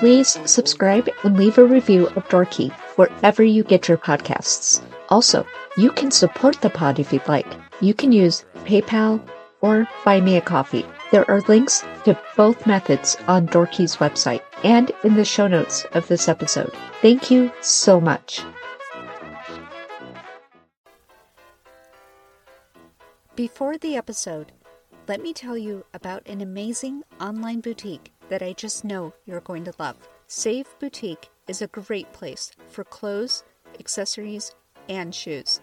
please subscribe and leave a review of Door Key wherever you get your podcasts. Also, you can support the pod if you'd like. You can use PayPal or Buy Me a Coffee. There are links to both methods on Door Key's website and in the show notes of this episode. Thank you so much. Before the episode, let me tell you about an amazing online boutique that I just know you're going to love. Saiv Boutique is a great place for clothes, accessories, and shoes.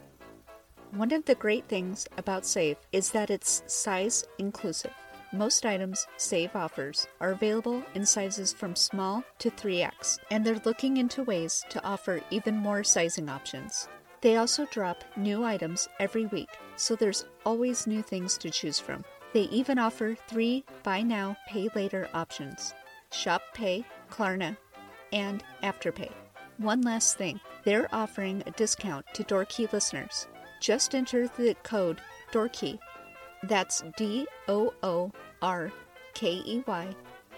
One of the great things about Saiv is that it's size inclusive. Most items Saiv offers are available in sizes from small to 3X, and they're looking into ways to offer even more sizing options. They also drop new items every week, so there's always new things to choose from. They even offer three buy now, pay later options Shop Pay, Klarna, and Afterpay. One last thing they're offering a discount to Door Key listeners. Just enter the code DOORKEY. That's D O O R K E Y,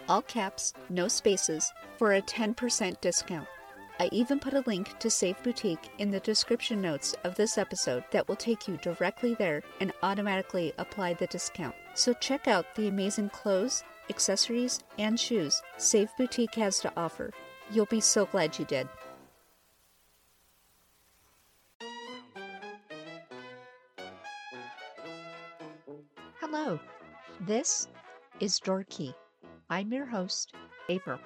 all caps, no spaces, for a 10% discount. I even put a link to Saiv Boutique in the description notes of this episode that will take you directly there and automatically apply the discount. So check out the amazing clothes, accessories, and shoes Saiv Boutique has to offer. You'll be so glad you did. Hello, this is Door Key. I'm your host, April.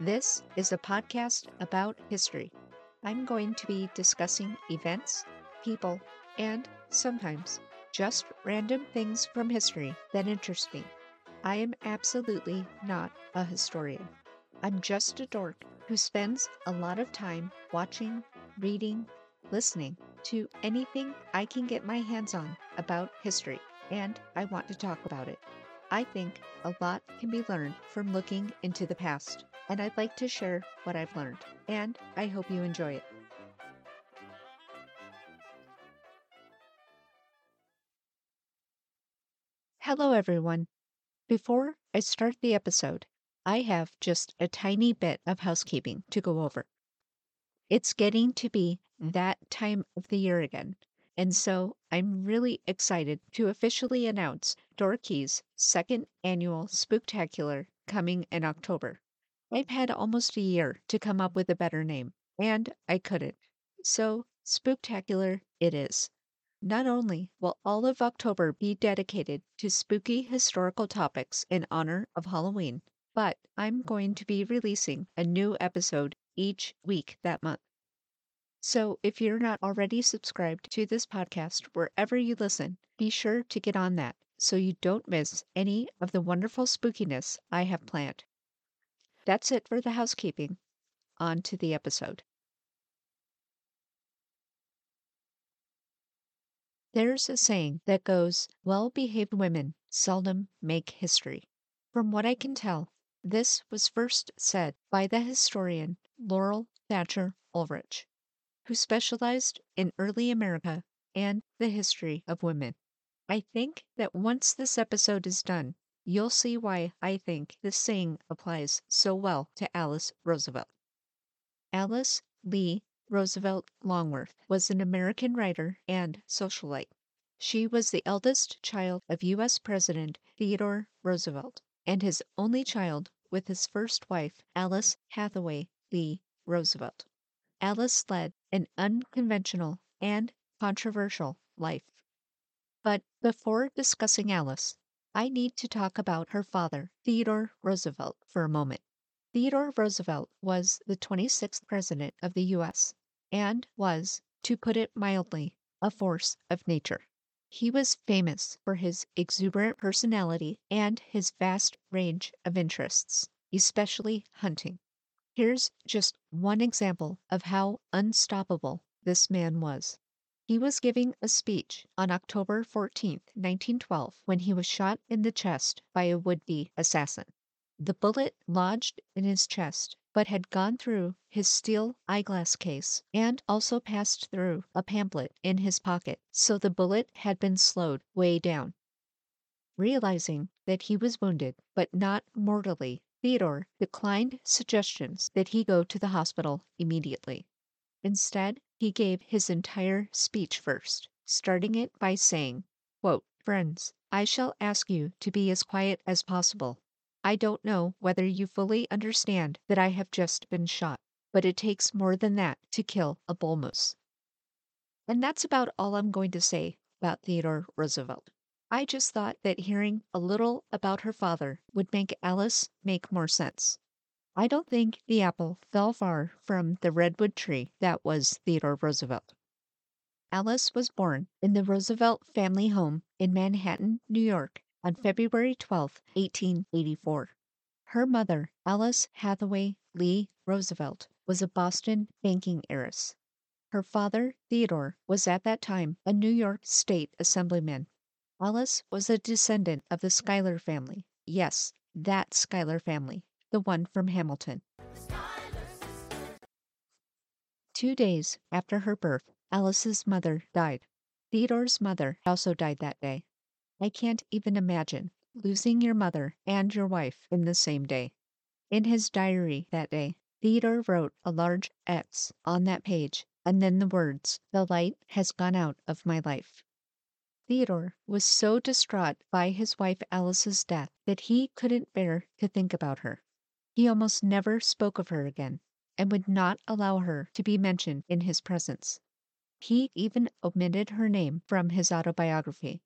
This is a podcast about history. I'm going to be discussing events, people, and sometimes just random things from history that interest me. I am absolutely not a historian. I'm just a dork who spends a lot of time watching, reading, listening to anything I can get my hands on about history, and I want to talk about it. I think a lot can be learned from looking into the past, and I'd like to share what I've learned, and I hope you enjoy it. Hello, everyone. Before I start the episode, I have just a tiny bit of housekeeping to go over. It's getting to be mm. that time of the year again, and so I'm really excited to officially announce Door Key's second annual Spooktacular coming in October. I've had almost a year to come up with a better name, and I couldn't. So, Spooktacular it is. Not only will all of October be dedicated to spooky historical topics in honor of Halloween, but I'm going to be releasing a new episode each week that month. So if you're not already subscribed to this podcast wherever you listen, be sure to get on that so you don't miss any of the wonderful spookiness I have planned. That's it for the housekeeping. On to the episode. There's a saying that goes, well behaved women seldom make history. From what I can tell, this was first said by the historian Laurel Thatcher Ulrich who specialized in early America and the history of women. I think that once this episode is done, you'll see why I think this saying applies so well to Alice Roosevelt. Alice Lee Roosevelt Longworth was an American writer and socialite. She was the eldest child of U.S. President Theodore Roosevelt and his only child with his first wife, Alice Hathaway Lee Roosevelt. Alice led an unconventional and controversial life. But before discussing Alice, I need to talk about her father, Theodore Roosevelt, for a moment. Theodore Roosevelt was the 26th President of the U.S. and was, to put it mildly, a force of nature. He was famous for his exuberant personality and his vast range of interests, especially hunting. Here's just one example of how unstoppable this man was. He was giving a speech on October 14, 1912, when he was shot in the chest by a would be assassin. The bullet lodged in his chest, but had gone through his steel eyeglass case and also passed through a pamphlet in his pocket, so the bullet had been slowed way down. Realizing that he was wounded, but not mortally, Theodore declined suggestions that he go to the hospital immediately. Instead, he gave his entire speech first, starting it by saying, quote, Friends, I shall ask you to be as quiet as possible. I don't know whether you fully understand that I have just been shot, but it takes more than that to kill a bull moose. And that's about all I'm going to say about Theodore Roosevelt. I just thought that hearing a little about her father would make Alice make more sense. I don't think the apple fell far from the redwood tree that was Theodore Roosevelt. Alice was born in the Roosevelt family home in Manhattan, New York on February 12, 1884. Her mother, Alice Hathaway Lee Roosevelt, was a Boston banking heiress. Her father, Theodore, was at that time a New York State Assemblyman. Alice was a descendant of the Schuyler family. Yes, that Schuyler family, the one from Hamilton. Two days after her birth, Alice's mother died. Theodore's mother also died that day. I can't even imagine losing your mother and your wife in the same day. In his diary that day, Theodore wrote a large X on that page and then the words, The light has gone out of my life. Theodore was so distraught by his wife Alice's death that he couldn't bear to think about her. He almost never spoke of her again, and would not allow her to be mentioned in his presence. He even omitted her name from his autobiography.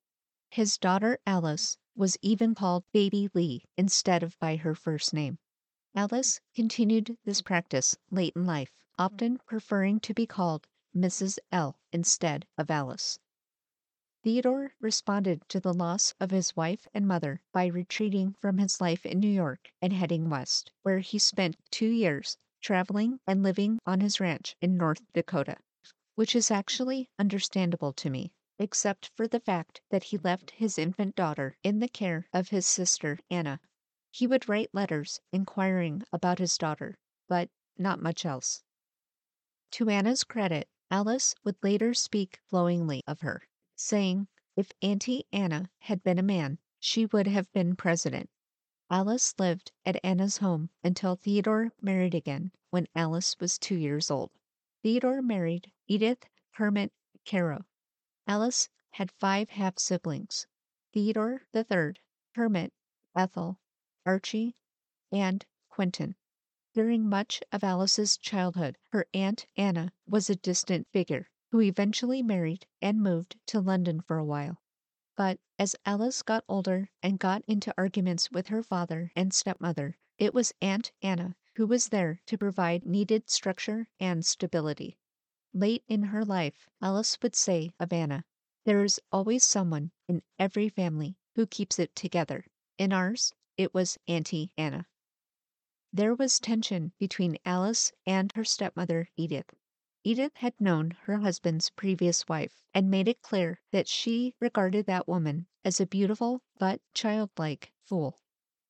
His daughter Alice was even called Baby Lee instead of by her first name. Alice continued this practice late in life, often preferring to be called Mrs. L instead of Alice. Theodore responded to the loss of his wife and mother by retreating from his life in New York and heading west, where he spent two years traveling and living on his ranch in North Dakota, which is actually understandable to me, except for the fact that he left his infant daughter in the care of his sister Anna. He would write letters inquiring about his daughter, but not much else. To Anna's credit, Alice would later speak glowingly of her, saying, if Auntie Anna had been a man, she would have been president. Alice lived at Anna's home until Theodore married again when Alice was two years old. Theodore married Edith Kermit Carow. Alice had five half siblings Theodore the Third, Kermit, Ethel, Archie, and Quentin. During much of Alice's childhood, her Aunt Anna was a distant figure, who eventually married and moved to London for a while. But as Alice got older and got into arguments with her father and stepmother, it was Aunt Anna who was there to provide needed structure and stability. Late in her life, Alice would say of Anna, There is always someone in every family who keeps it together. In ours, it was Auntie Anna. There was tension between Alice and her stepmother, Edith. Edith had known her husband's previous wife and made it clear that she regarded that woman as a beautiful but childlike fool.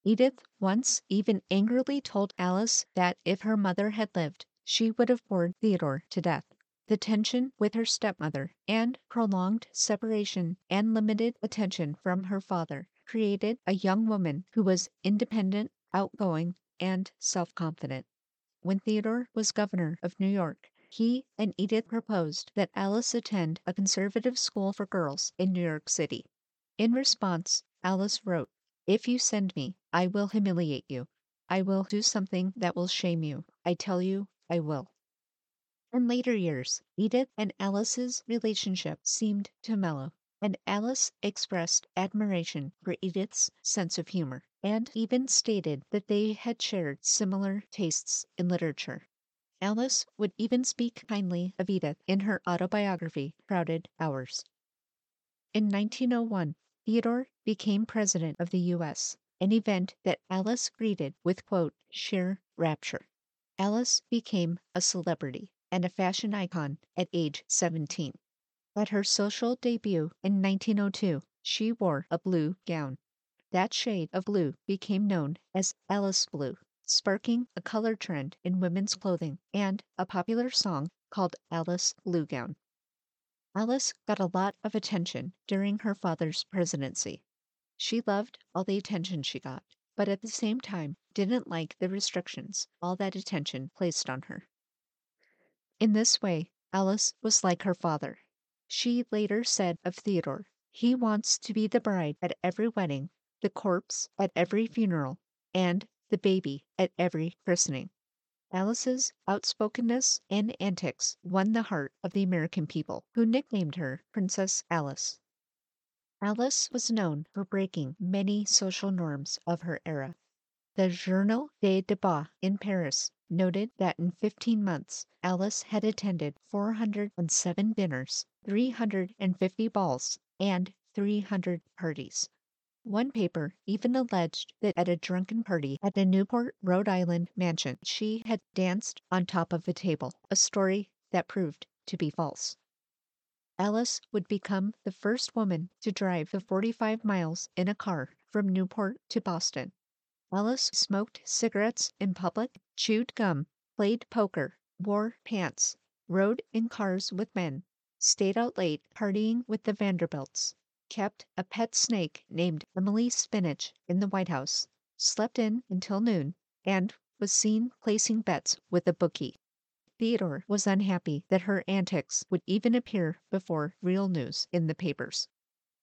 Edith once even angrily told Alice that if her mother had lived, she would have bored Theodore to death. The tension with her stepmother and prolonged separation and limited attention from her father created a young woman who was independent, outgoing, and self confident. When Theodore was governor of New York, he and Edith proposed that Alice attend a conservative school for girls in New York City. In response, Alice wrote, If you send me, I will humiliate you. I will do something that will shame you. I tell you, I will. In later years, Edith and Alice's relationship seemed to mellow, and Alice expressed admiration for Edith's sense of humor and even stated that they had shared similar tastes in literature. Alice would even speak kindly of Edith in her autobiography, Crowded Hours. In 1901, Theodore became president of the U.S., an event that Alice greeted with, quote, sheer rapture. Alice became a celebrity and a fashion icon at age 17. At her social debut in 1902, she wore a blue gown. That shade of blue became known as Alice Blue, sparking a color trend in women's clothing and a popular song called Alice Blue Gown. Alice got a lot of attention during her father's presidency. She loved all the attention she got, but at the same time didn't like the restrictions all that attention placed on her. In this way, Alice was like her father. She later said of Theodore, he wants to be the bride at every wedding, the corpse at every funeral, and the baby at every christening. Alice's outspokenness and antics won the heart of the American people, who nicknamed her Princess Alice. Alice was known for breaking many social norms of her era. The Journal des Débats in Paris noted that in 15 months Alice had attended 407 dinners, 350 balls, and 300 parties. One paper even alleged that at a drunken party at a Newport, Rhode Island mansion, she had danced on top of a table, a story that proved to be false. Alice would become the first woman to drive the 45 miles in a car from Newport to Boston. Alice smoked cigarettes in public, chewed gum, played poker, wore pants, rode in cars with men, stayed out late partying with the Vanderbilts, kept a pet snake named Emily Spinach in the White House, slept in until noon, and was seen placing bets with a bookie. Theodore was unhappy that her antics would even appear before real news in the papers.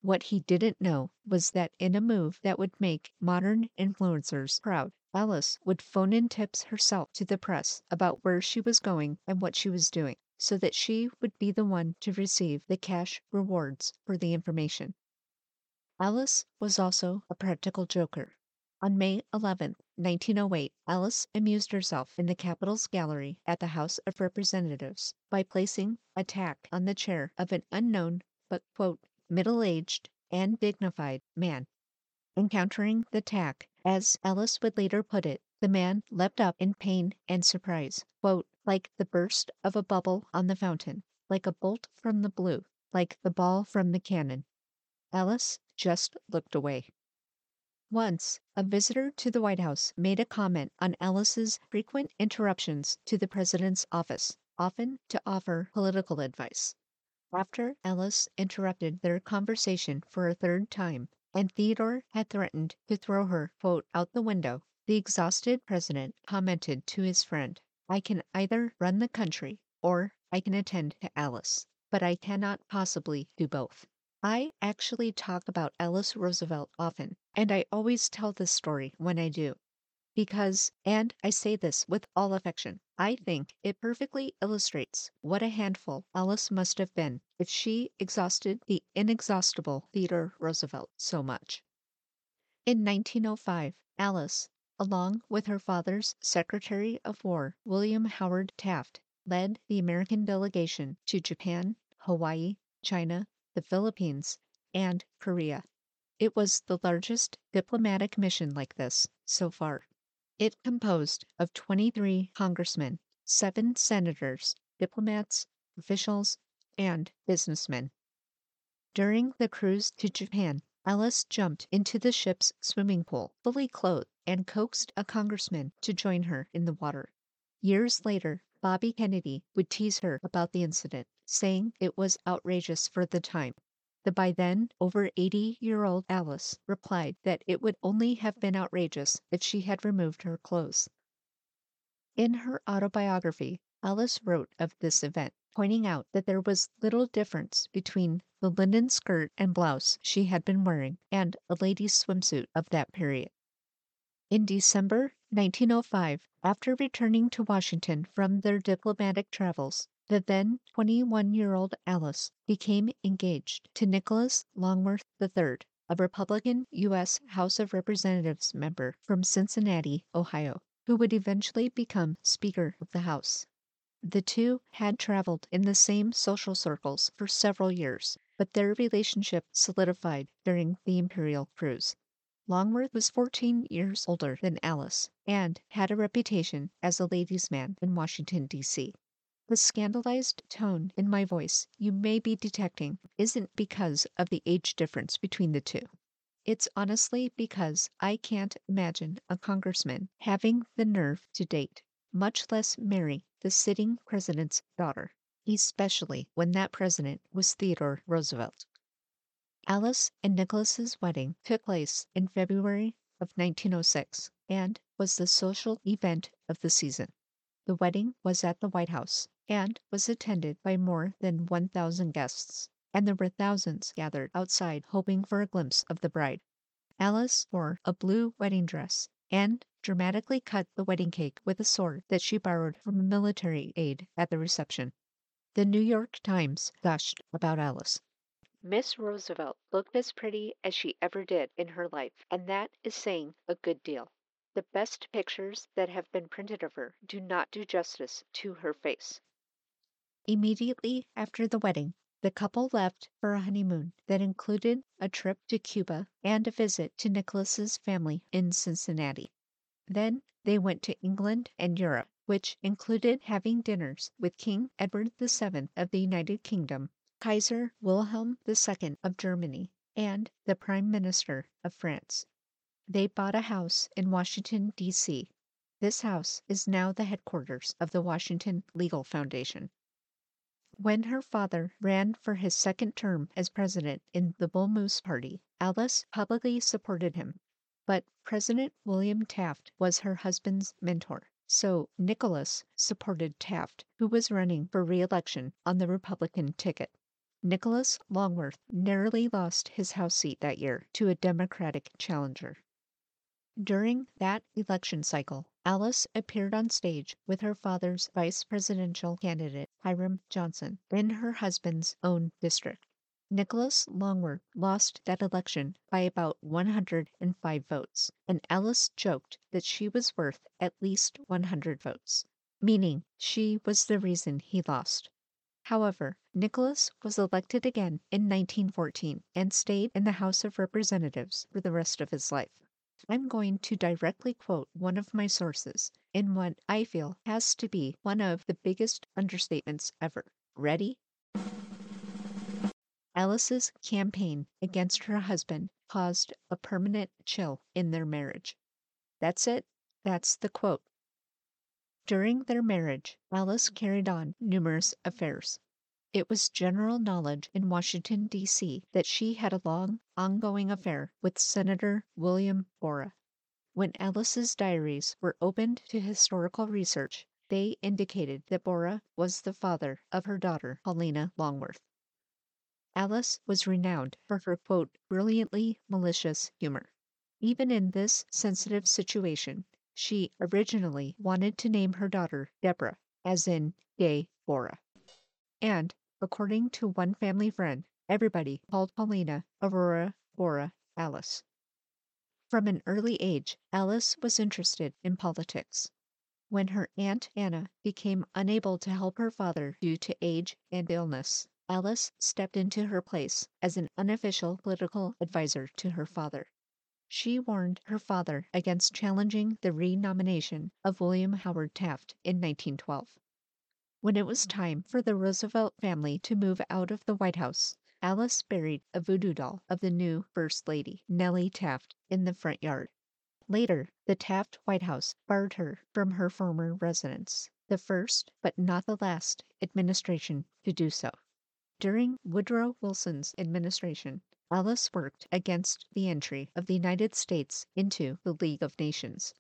What he didn't know was that in a move that would make modern influencers proud, Alice would phone in tips herself to the press about where she was going and what she was doing, so that she would be the one to receive the cash rewards for the information. Alice was also a practical joker. On May 11, 1908, Alice amused herself in the Capitol's gallery at the House of Representatives by placing a tack on the chair of an unknown but, middle aged, and dignified man. Encountering the tack, as Alice would later put it, the man leapt up in pain and surprise, like the burst of a bubble on the fountain, like a bolt from the blue, like the ball from the cannon. Alice just looked away. Once, a visitor to the White House made a comment on Alice's frequent interruptions to the president's office, often to offer political advice. After Alice interrupted their conversation for a third time, and Theodore had threatened to throw her, quote, out the window, the exhausted president commented to his friend, I can either run the country or I can attend to Alice, but I cannot possibly do both. I actually talk about Alice Roosevelt often, and I always tell this story when I do because, and I say this with all affection, I think it perfectly illustrates what a handful Alice must have been if she exhausted the inexhaustible Theodore Roosevelt so much. In 1905, Alice, along with her father's Secretary of War, William Howard Taft, led the American delegation to Japan, Hawaii, China, the Philippines, and Korea. It was the largest diplomatic mission like this so far. It composed of 23 congressmen, seven senators, diplomats, officials, and businessmen. During the cruise to Japan, Alice jumped into the ship's swimming pool, fully clothed, and coaxed a congressman to join her in the water. Years later, Bobby Kennedy would tease her about the incident, saying it was outrageous for the time. The by then over 80 year old Alice replied that it would only have been outrageous if she had removed her clothes. In her autobiography, Alice wrote of this event, pointing out that there was little difference between the linen skirt and blouse she had been wearing and a lady's swimsuit of that period. In December 1905, after returning to Washington from their diplomatic travels, the then 21 year old Alice became engaged to Nicholas Longworth III, a Republican U.S. House of Representatives member from Cincinnati, Ohio, who would eventually become Speaker of the House. The two had traveled in the same social circles for several years, but their relationship solidified during the Imperial cruise. Longworth was 14 years older than Alice and had a reputation as a ladies' man in Washington, D.C. The scandalized tone in my voice you may be detecting isn't because of the age difference between the two. It's honestly because I can't imagine a congressman having the nerve to date, much less marry the sitting president's daughter, especially when that president was Theodore Roosevelt. Alice and Nicholas's wedding took place in February of 1906 and was the social event of the season. The wedding was at the White House and was attended by more than 1,000 guests, and there were thousands gathered outside hoping for a glimpse of the bride. Alice wore a blue wedding dress and dramatically cut the wedding cake with a sword that she borrowed from a military aide at the reception. The New York Times gushed about Alice. Miss Roosevelt looked as pretty as she ever did in her life, and that is saying a good deal. The best pictures that have been printed of her do not do justice to her face. Immediately after the wedding, the couple left for a honeymoon that included a trip to Cuba and a visit to Nicholas's family in Cincinnati. Then they went to England and Europe, which included having dinners with King Edward VII of the United Kingdom, Kaiser Wilhelm II of Germany, and the Prime Minister of France. They bought a house in Washington, D.C. This house is now the headquarters of the Washington Legal Foundation. When her father ran for his second term as president in the Bull Moose Party, Alice publicly supported him. But President William Taft was her husband's mentor, so Nicholas supported Taft, who was running for re election on the Republican ticket. Nicholas Longworth narrowly lost his House seat that year to a Democratic challenger. During that election cycle, Alice appeared on stage with her father's vice presidential candidate, Hiram Johnson, in her husband's own district. Nicholas Longworth lost that election by about 105 votes, and Alice joked that she was worth at least 100 votes, meaning she was the reason he lost. However, Nicholas was elected again in 1914 and stayed in the House of Representatives for the rest of his life. I'm going to directly quote one of my sources in what I feel has to be one of the biggest understatements ever. Ready? Alice's campaign against her husband caused a permanent chill in their marriage. That's it. That's the quote. During their marriage, Alice carried on numerous affairs. It was general knowledge in Washington, D.C., that she had a long, ongoing affair with Senator William Borah. When Alice's diaries were opened to historical research, they indicated that Borah was the father of her daughter, Paulina Longworth. Alice was renowned for her, quote, brilliantly malicious humor. Even in this sensitive situation, she originally wanted to name her daughter Deborah, as in Gay Borah. And According to one family friend, everybody called Paulina Aurora Borah Alice. From an early age, Alice was interested in politics. When her Aunt Anna became unable to help her father due to age and illness, Alice stepped into her place as an unofficial political advisor to her father. She warned her father against challenging the renomination of William Howard Taft in 1912. When it was time for the Roosevelt family to move out of the White House, Alice buried a voodoo doll of the new First Lady, Nellie Taft, in the front yard. Later, the Taft White House barred her from her former residence, the first, but not the last, administration to do so. During Woodrow Wilson's administration, Alice worked against the entry of the United States into the League of Nations.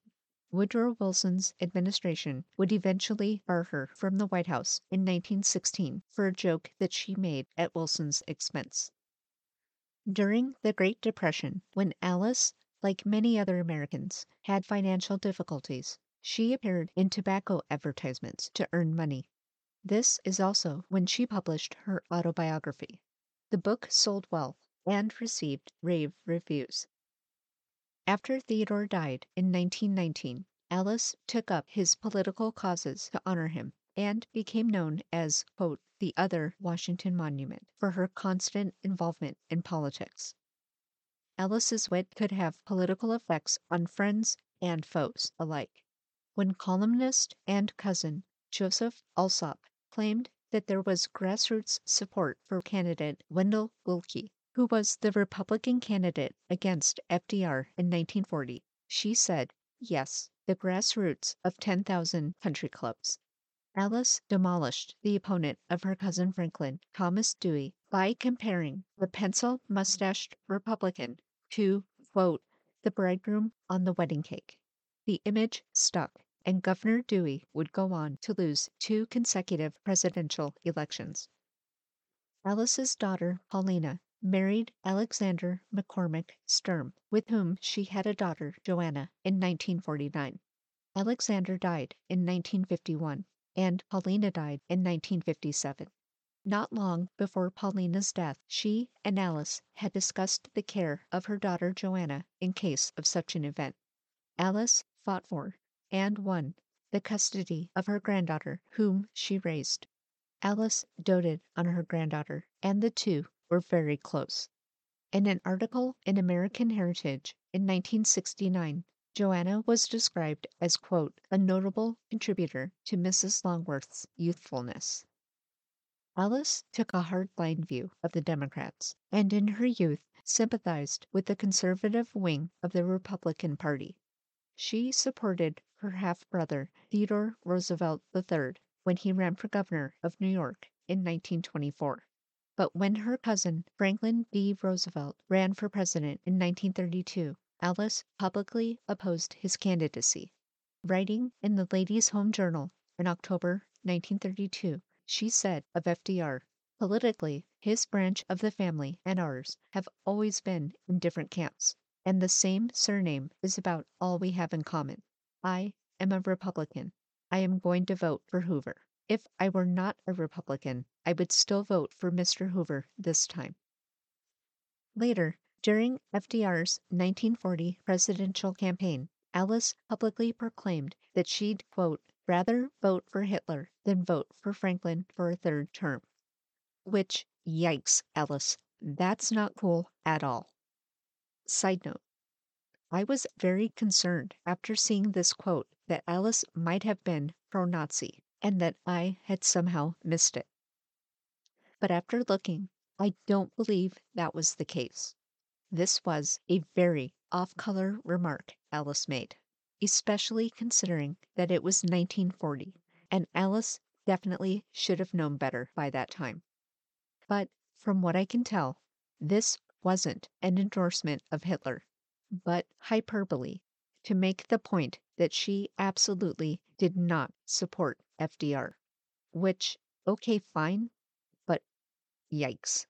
Woodrow Wilson's administration would eventually bar her from the White House in 1916 for a joke that she made at Wilson's expense. During the Great Depression, when Alice, like many other Americans, had financial difficulties, she appeared in tobacco advertisements to earn money. This is also when she published her autobiography. The book sold well and received rave reviews. After Theodore died in 1919, Alice took up his political causes to honor him and became known as, the other Washington Monument for her constant involvement in politics. Alice's wit could have political effects on friends and foes alike. When columnist and cousin Joseph Alsop claimed that there was grassroots support for candidate Wendell Willkie who was the Republican candidate against FDR in 1940, she said, yes, the grassroots of 10,000 country clubs. Alice demolished the opponent of her cousin Franklin, Thomas Dewey, by comparing the pencil mustached Republican to, quote, the bridegroom on the wedding cake. The image stuck, and Governor Dewey would go on to lose two consecutive presidential elections. Alice's daughter, Paulina, married Alexander McCormick Sturm, with whom she had a daughter, Joanna, in 1949. Alexander died in 1951, and Paulina died in 1957. Not long before Paulina's death, she and Alice had discussed the care of her daughter Joanna in case of such an event. Alice fought for and won the custody of her granddaughter, whom she raised. Alice doted on her granddaughter, and the two were very close. In an article in American Heritage in 1969, Joanna was described as, quote, a notable contributor to Mrs. Longworth's youthfulness. Alice took a hard-line view of the Democrats, and in her youth sympathized with the conservative wing of the Republican Party. She supported her half-brother Theodore Roosevelt III when he ran for governor of New York in 1924. But when her cousin Franklin D. Roosevelt ran for president in 1932, Alice publicly opposed his candidacy. Writing in the Ladies' Home Journal in October 1932, she said of FDR, Politically, his branch of the family and ours have always been in different camps, and the same surname is about all we have in common. I am a Republican. I am going to vote for Hoover. If I were not a Republican, I would still vote for Mr. Hoover this time. Later, during FDR's 1940 presidential campaign, Alice publicly proclaimed that she'd, quote, rather vote for Hitler than vote for Franklin for a third term. Which, yikes, Alice, that's not cool at all. Side note I was very concerned after seeing this quote that Alice might have been pro Nazi and that I had somehow missed it. But after looking, I don't believe that was the case. This was a very off color remark Alice made especially considering that it was 1940, and Alice definitely should have known better by that time. But from what I can tell, this wasn't an endorsement of Hitler, but hyperbole to make the point that she absolutely did not support FDR. Which, okay, fine, but yikes.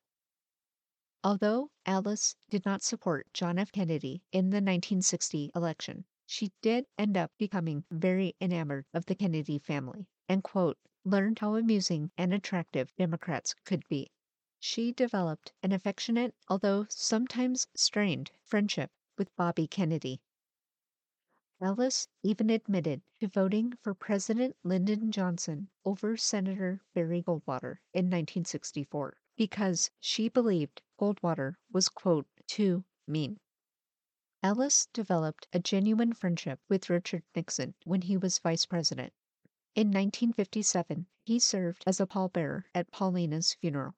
Although Alice did not support John F. Kennedy in the 1960 election, she did end up becoming very enamored of the Kennedy family and, quote, learned how amusing and attractive Democrats could be. She developed an affectionate, although sometimes strained, friendship with Bobby Kennedy. Alice even admitted to voting for President Lyndon Johnson over Senator Barry Goldwater in 1964 because she believed Goldwater was, quote, too mean. Alice developed a genuine friendship with Richard Nixon when he was vice president. In 1957, he served as a pallbearer at Paulina's funeral.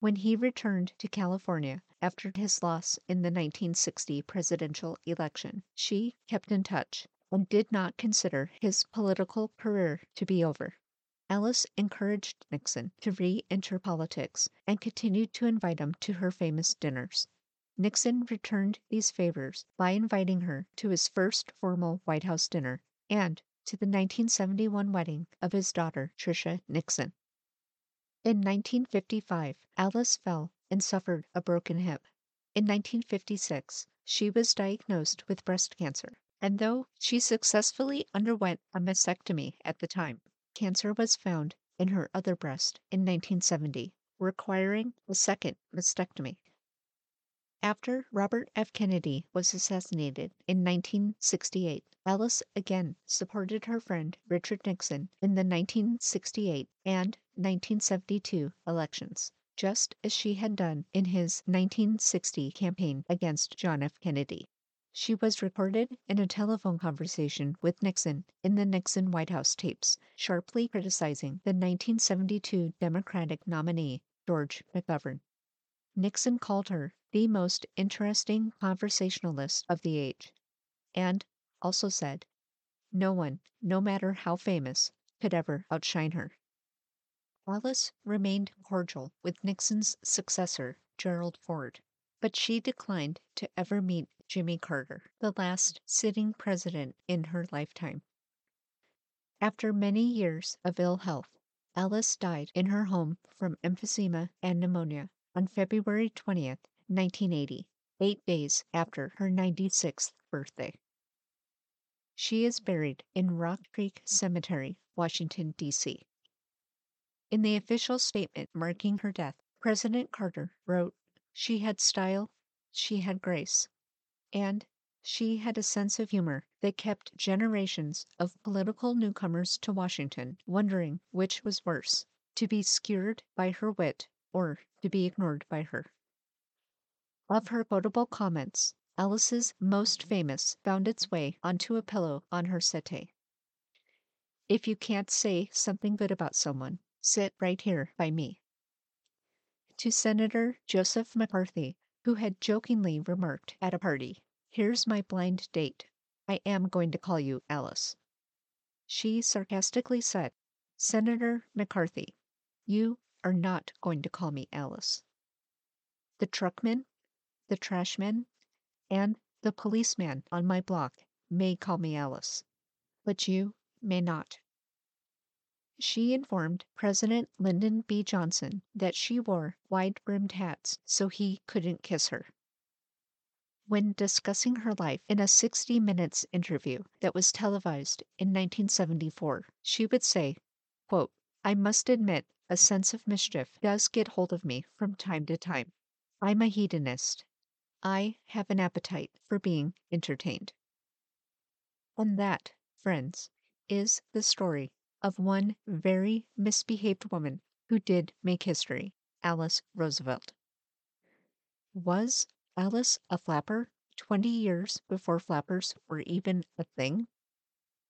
When he returned to California after his loss in the 1960 presidential election, she kept in touch and did not consider his political career to be over. Alice encouraged Nixon to re enter politics and continued to invite him to her famous dinners. Nixon returned these favors by inviting her to his first formal White House dinner and to the 1971 wedding of his daughter, Tricia Nixon. In 1955, Alice fell and suffered a broken hip. In 1956, she was diagnosed with breast cancer, and though she successfully underwent a mastectomy at the time, cancer was found in her other breast in 1970, requiring a second mastectomy. After Robert F. Kennedy was assassinated in 1968, Alice again supported her friend Richard Nixon in the 1968 and 1972 elections, just as she had done in his 1960 campaign against John F. Kennedy. She was recorded in a telephone conversation with Nixon in the Nixon White House tapes, sharply criticizing the 1972 Democratic nominee, George McGovern. Nixon called her the most interesting conversationalist of the age, and also said, No one, no matter how famous, could ever outshine her. Alice remained cordial with Nixon's successor, Gerald Ford, but she declined to ever meet Jimmy Carter, the last sitting president in her lifetime. After many years of ill health, Alice died in her home from emphysema and pneumonia on February 20th, 1980, eight days after her 96th birthday. She is buried in Rock Creek Cemetery, Washington, D.C. In the official statement marking her death, President Carter wrote, She had style, she had grace, and she had a sense of humor that kept generations of political newcomers to Washington wondering which was worse to be skewered by her wit or to be ignored by her. Of her quotable comments, Alice's most famous found its way onto a pillow on her settee. If you can't say something good about someone, sit right here by me. To Senator Joseph McCarthy, who had jokingly remarked at a party, Here's my blind date. I am going to call you Alice. She sarcastically said, Senator McCarthy, you are not going to call me Alice. The truckman, the trashman, and the policeman on my block may call me Alice, but you may not. She informed President Lyndon B. Johnson that she wore wide brimmed hats so he couldn't kiss her. When discussing her life in a 60 Minutes interview that was televised in 1974, she would say, quote, I must admit a sense of mischief does get hold of me from time to time. I'm a hedonist I have an appetite for being entertained. And that, friends, is the story of one very misbehaved woman who did make history, Alice Roosevelt. Was Alice a flapper 20 years before flappers were even a thing?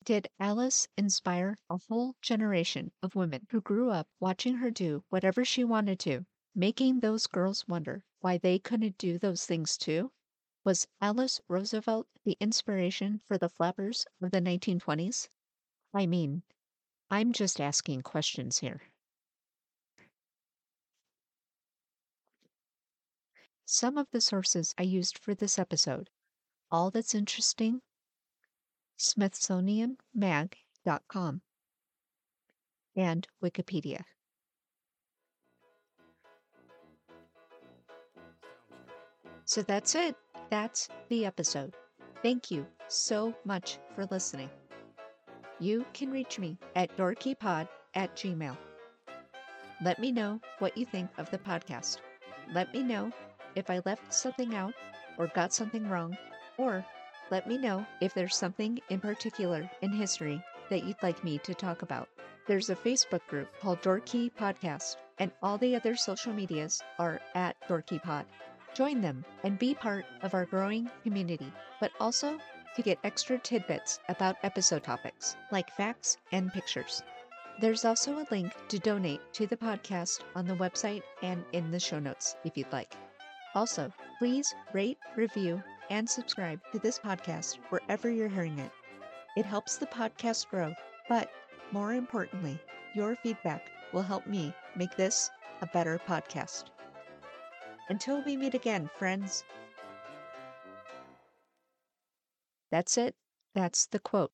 Did Alice inspire a whole generation of women who grew up watching her do whatever she wanted to, making those girls wonder why they couldn't do those things too? Was Alice Roosevelt the inspiration for the flappers of the 1920s? I mean, I'm just asking questions here. Some of the sources I used for this episode All That's Interesting, SmithsonianMag.com, and Wikipedia. So that's it. That's the episode. Thank you so much for listening. You can reach me at doorkeypod at gmail. Let me know what you think of the podcast. Let me know if I left something out or got something wrong, or let me know if there's something in particular in history that you'd like me to talk about. There's a Facebook group called Door Key Podcast, and all the other social medias are at DoorkeyPod. Join them and be part of our growing community, but also to get extra tidbits about episode topics, like facts and pictures. There's also a link to donate to the podcast on the website and in the show notes if you'd like. Also, please rate, review, and subscribe to this podcast wherever you're hearing it. It helps the podcast grow, but more importantly, your feedback will help me make this a better podcast. Until we meet again, friends. That's it. That's the quote.